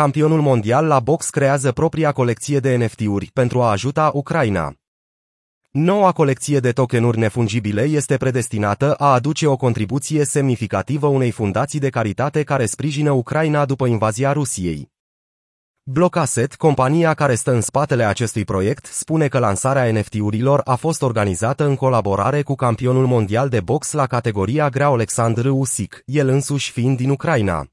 Campionul mondial la box creează propria colecție de NFT-uri pentru a ajuta Ucraina. Noua colecție de tokenuri nefungibile este predestinată a aduce o contribuție semnificativă unei fundații de caritate care sprijină Ucraina după invazia Rusiei. Blocaset, compania care stă în spatele acestui proiect, spune că lansarea NFT-urilor a fost organizată în colaborare cu campionul mondial de box la categoria grea Alexandru Usyk, el însuși fiind din Ucraina.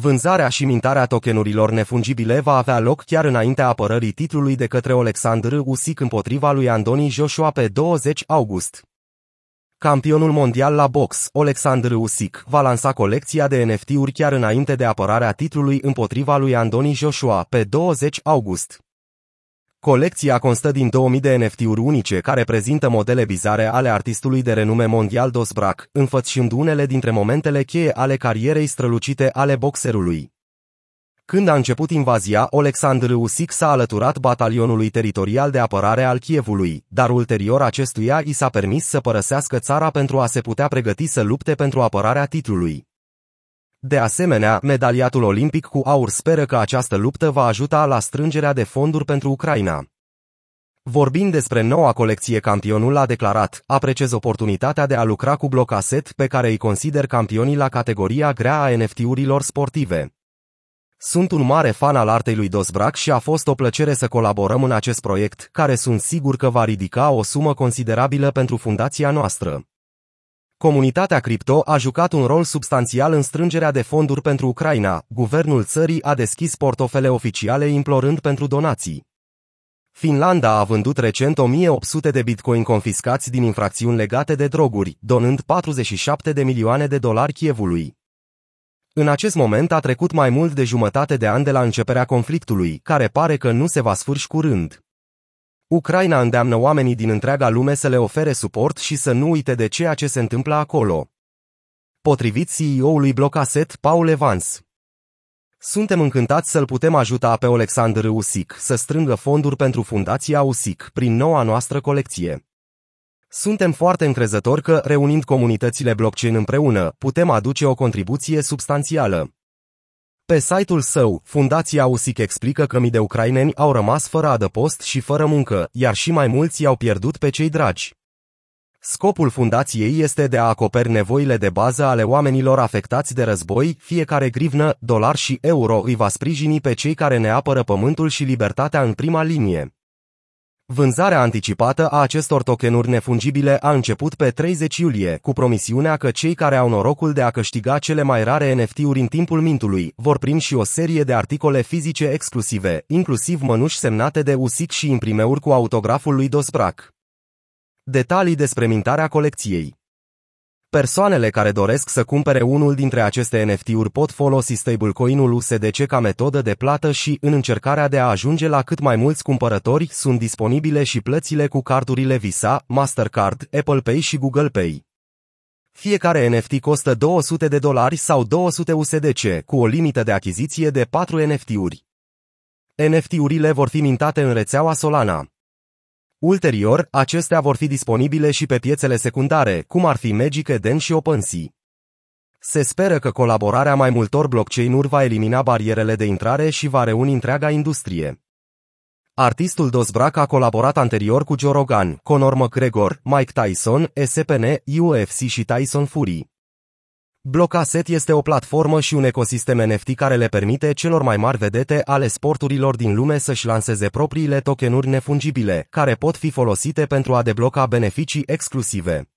Vânzarea și mintarea tokenurilor nefungibile va avea loc chiar înaintea apărării titlului de către Alexandru Usyk împotriva lui Andoni Joshua pe 20 august. Campionul mondial la box, Alexandru Usyk, va lansa colecția de NFT-uri chiar înainte de apărarea titlului împotriva lui Andoni Joshua pe 20 august. Colecția constă din 2000 de NFT-uri unice care prezintă modele bizare ale artistului de renume mondial Dosbrac, înfățișând unele dintre momentele cheie ale carierei strălucite ale boxerului. Când a început invazia, Alexandru Usyk s-a alăturat batalionului teritorial de apărare al Kievului, dar ulterior acestuia i s-a permis să părăsească țara pentru a se putea pregăti să lupte pentru apărarea titlului. De asemenea, medaliatul olimpic cu aur speră că această luptă va ajuta la strângerea de fonduri pentru Ucraina. Vorbind despre noua colecție, campionul a declarat, apreciez oportunitatea de a lucra cu blocaset pe care îi consider campionii la categoria grea a NFT-urilor sportive. Sunt un mare fan al artei lui Dosbrac și a fost o plăcere să colaborăm în acest proiect, care sunt sigur că va ridica o sumă considerabilă pentru fundația noastră. Comunitatea cripto a jucat un rol substanțial în strângerea de fonduri pentru Ucraina. Guvernul țării a deschis portofele oficiale implorând pentru donații. Finlanda a vândut recent 1800 de bitcoin confiscați din infracțiuni legate de droguri, donând 47 de milioane de dolari Kievului. În acest moment a trecut mai mult de jumătate de an de la începerea conflictului, care pare că nu se va sfârși curând. Ucraina îndeamnă oamenii din întreaga lume să le ofere suport și să nu uite de ceea ce se întâmplă acolo. Potrivit CEO-ului Blocaset, Paul Evans. Suntem încântați să-l putem ajuta pe Alexandru Usic să strângă fonduri pentru Fundația Usic prin noua noastră colecție. Suntem foarte încrezători că, reunind comunitățile blockchain împreună, putem aduce o contribuție substanțială. Pe site-ul său, Fundația USIC explică că mii de ucraineni au rămas fără adăpost și fără muncă, iar și mai mulți i-au pierdut pe cei dragi. Scopul fundației este de a acoperi nevoile de bază ale oamenilor afectați de război, fiecare grivnă, dolar și euro îi va sprijini pe cei care ne apără pământul și libertatea în prima linie. Vânzarea anticipată a acestor tokenuri nefungibile a început pe 30 iulie, cu promisiunea că cei care au norocul de a câștiga cele mai rare NFT-uri în timpul mintului vor primi și o serie de articole fizice exclusive, inclusiv mănuși semnate de USIC și imprimeuri cu autograful lui Dosbrac. Detalii despre mintarea colecției Persoanele care doresc să cumpere unul dintre aceste NFT-uri pot folosi stablecoin-ul USDC ca metodă de plată și, în încercarea de a ajunge la cât mai mulți cumpărători, sunt disponibile și plățile cu cardurile Visa, Mastercard, Apple Pay și Google Pay. Fiecare NFT costă 200 de dolari sau 200 USDC, cu o limită de achiziție de 4 NFT-uri. NFT-urile vor fi mintate în rețeaua Solana. Ulterior, acestea vor fi disponibile și pe piețele secundare, cum ar fi Magic Eden și OpenSea. Se speră că colaborarea mai multor blockchain-uri va elimina barierele de intrare și va reuni întreaga industrie. Artistul Dosbrac a colaborat anterior cu Joe Rogan, Conor McGregor, Mike Tyson, SPN, UFC și Tyson Fury. Blocaset este o platformă și un ecosistem NFT care le permite celor mai mari vedete ale sporturilor din lume să-și lanseze propriile tokenuri nefungibile, care pot fi folosite pentru a debloca beneficii exclusive.